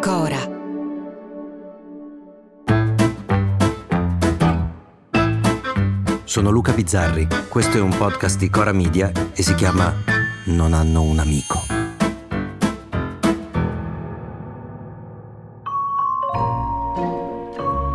Cora. Sono Luca Bizzarri, questo è un podcast di Cora Media e si chiama Non hanno un amico.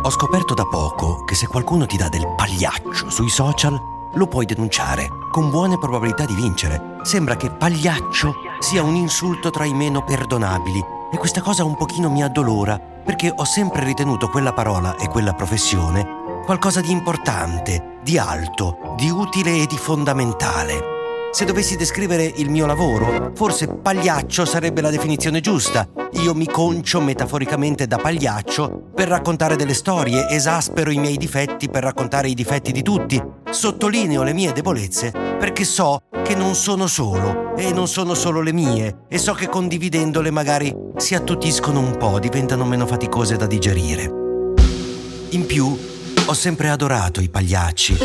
Ho scoperto da poco che se qualcuno ti dà del pagliaccio sui social, lo puoi denunciare, con buone probabilità di vincere. Sembra che pagliaccio sia un insulto tra i meno perdonabili e questa cosa un pochino mi addolora, perché ho sempre ritenuto quella parola e quella professione qualcosa di importante, di alto, di utile e di fondamentale. Se dovessi descrivere il mio lavoro, forse pagliaccio sarebbe la definizione giusta. Io mi concio metaforicamente da pagliaccio per raccontare delle storie, esaspero i miei difetti per raccontare i difetti di tutti, sottolineo le mie debolezze perché so che non sono solo e non sono solo le mie e so che condividendole magari si attutiscono un po', diventano meno faticose da digerire. In più, ho sempre adorato i pagliacci.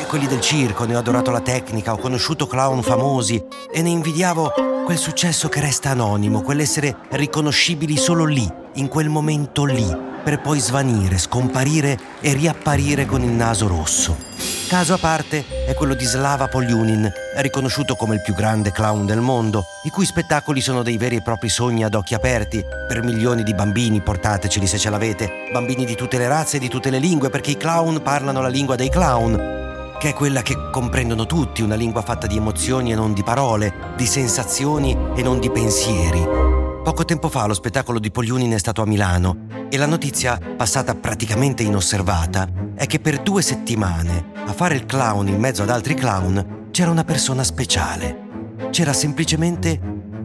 E quelli del circo, ne ho adorato la tecnica, ho conosciuto clown famosi e ne invidiavo quel successo che resta anonimo, quell'essere riconoscibili solo lì, in quel momento lì, per poi svanire, scomparire e riapparire con il naso rosso. Caso a parte è quello di Slava Poliunin, riconosciuto come il più grande clown del mondo, i cui spettacoli sono dei veri e propri sogni ad occhi aperti per milioni di bambini, portateceli se ce l'avete, bambini di tutte le razze e di tutte le lingue, perché i clown parlano la lingua dei clown, che è quella che comprendono tutti, una lingua fatta di emozioni e non di parole, di sensazioni e non di pensieri. Poco tempo fa lo spettacolo di Poliunin è stato a Milano e la notizia, passata praticamente inosservata, è che per due settimane a fare il clown in mezzo ad altri clown c'era una persona speciale. C'era semplicemente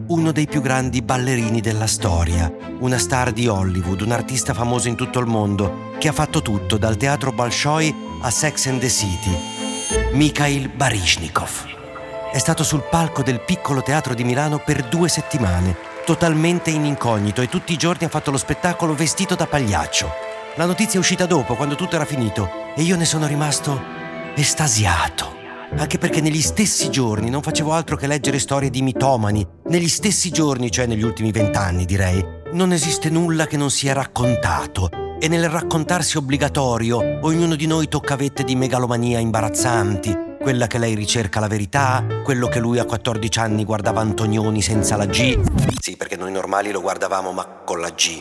uno dei più grandi ballerini della storia, una star di Hollywood, un artista famoso in tutto il mondo, che ha fatto tutto, dal teatro Bolshoi a Sex and the City. Mikhail Baryshnikov. È stato sul palco del piccolo teatro di Milano per due settimane totalmente in incognito e tutti i giorni ha fatto lo spettacolo vestito da pagliaccio. La notizia è uscita dopo, quando tutto era finito, e io ne sono rimasto estasiato. Anche perché negli stessi giorni non facevo altro che leggere storie di mitomani. Negli stessi giorni, cioè negli ultimi vent'anni direi, non esiste nulla che non sia raccontato. E nel raccontarsi obbligatorio, ognuno di noi tocca vette di megalomania imbarazzanti, quella che lei ricerca la verità, quello che lui a 14 anni guardava Antonioni senza la G. Sì, perché noi normali lo guardavamo ma con la G.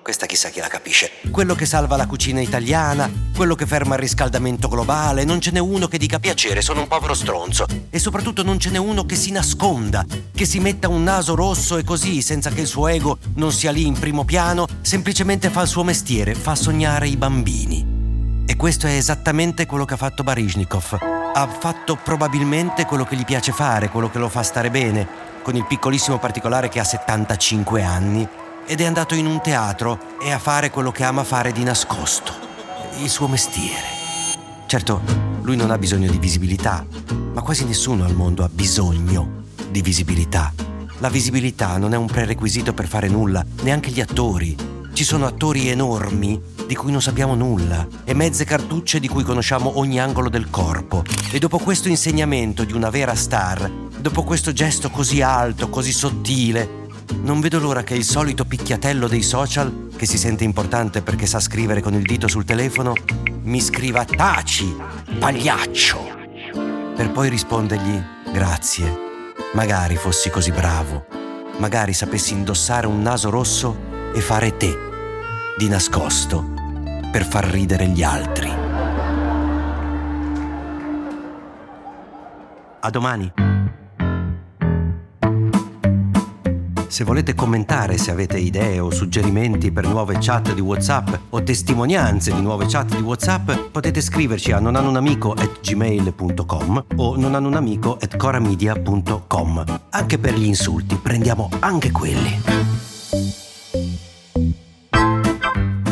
Questa chissà chi la capisce. Quello che salva la cucina italiana, quello che ferma il riscaldamento globale, non ce n'è uno che dica piacere, sono un povero stronzo. E soprattutto non ce n'è uno che si nasconda, che si metta un naso rosso e così, senza che il suo ego non sia lì in primo piano, semplicemente fa il suo mestiere, fa sognare i bambini. E questo è esattamente quello che ha fatto Baryshnikov ha fatto probabilmente quello che gli piace fare, quello che lo fa stare bene, con il piccolissimo particolare che ha 75 anni ed è andato in un teatro e a fare quello che ama fare di nascosto, il suo mestiere. Certo, lui non ha bisogno di visibilità, ma quasi nessuno al mondo ha bisogno di visibilità. La visibilità non è un prerequisito per fare nulla, neanche gli attori. Ci sono attori enormi di cui non sappiamo nulla e mezze cartucce di cui conosciamo ogni angolo del corpo. E dopo questo insegnamento di una vera star, dopo questo gesto così alto, così sottile, non vedo l'ora che il solito picchiatello dei social, che si sente importante perché sa scrivere con il dito sul telefono, mi scriva taci, pagliaccio, per poi rispondergli grazie, magari fossi così bravo, magari sapessi indossare un naso rosso e fare te, di nascosto, per far ridere gli altri. A domani. Se volete commentare, se avete idee o suggerimenti per nuove chat di WhatsApp o testimonianze di nuove chat di WhatsApp, potete scriverci a nonanunamico@gmail.com o nonanunamico@coramedia.com. Anche per gli insulti, prendiamo anche quelli.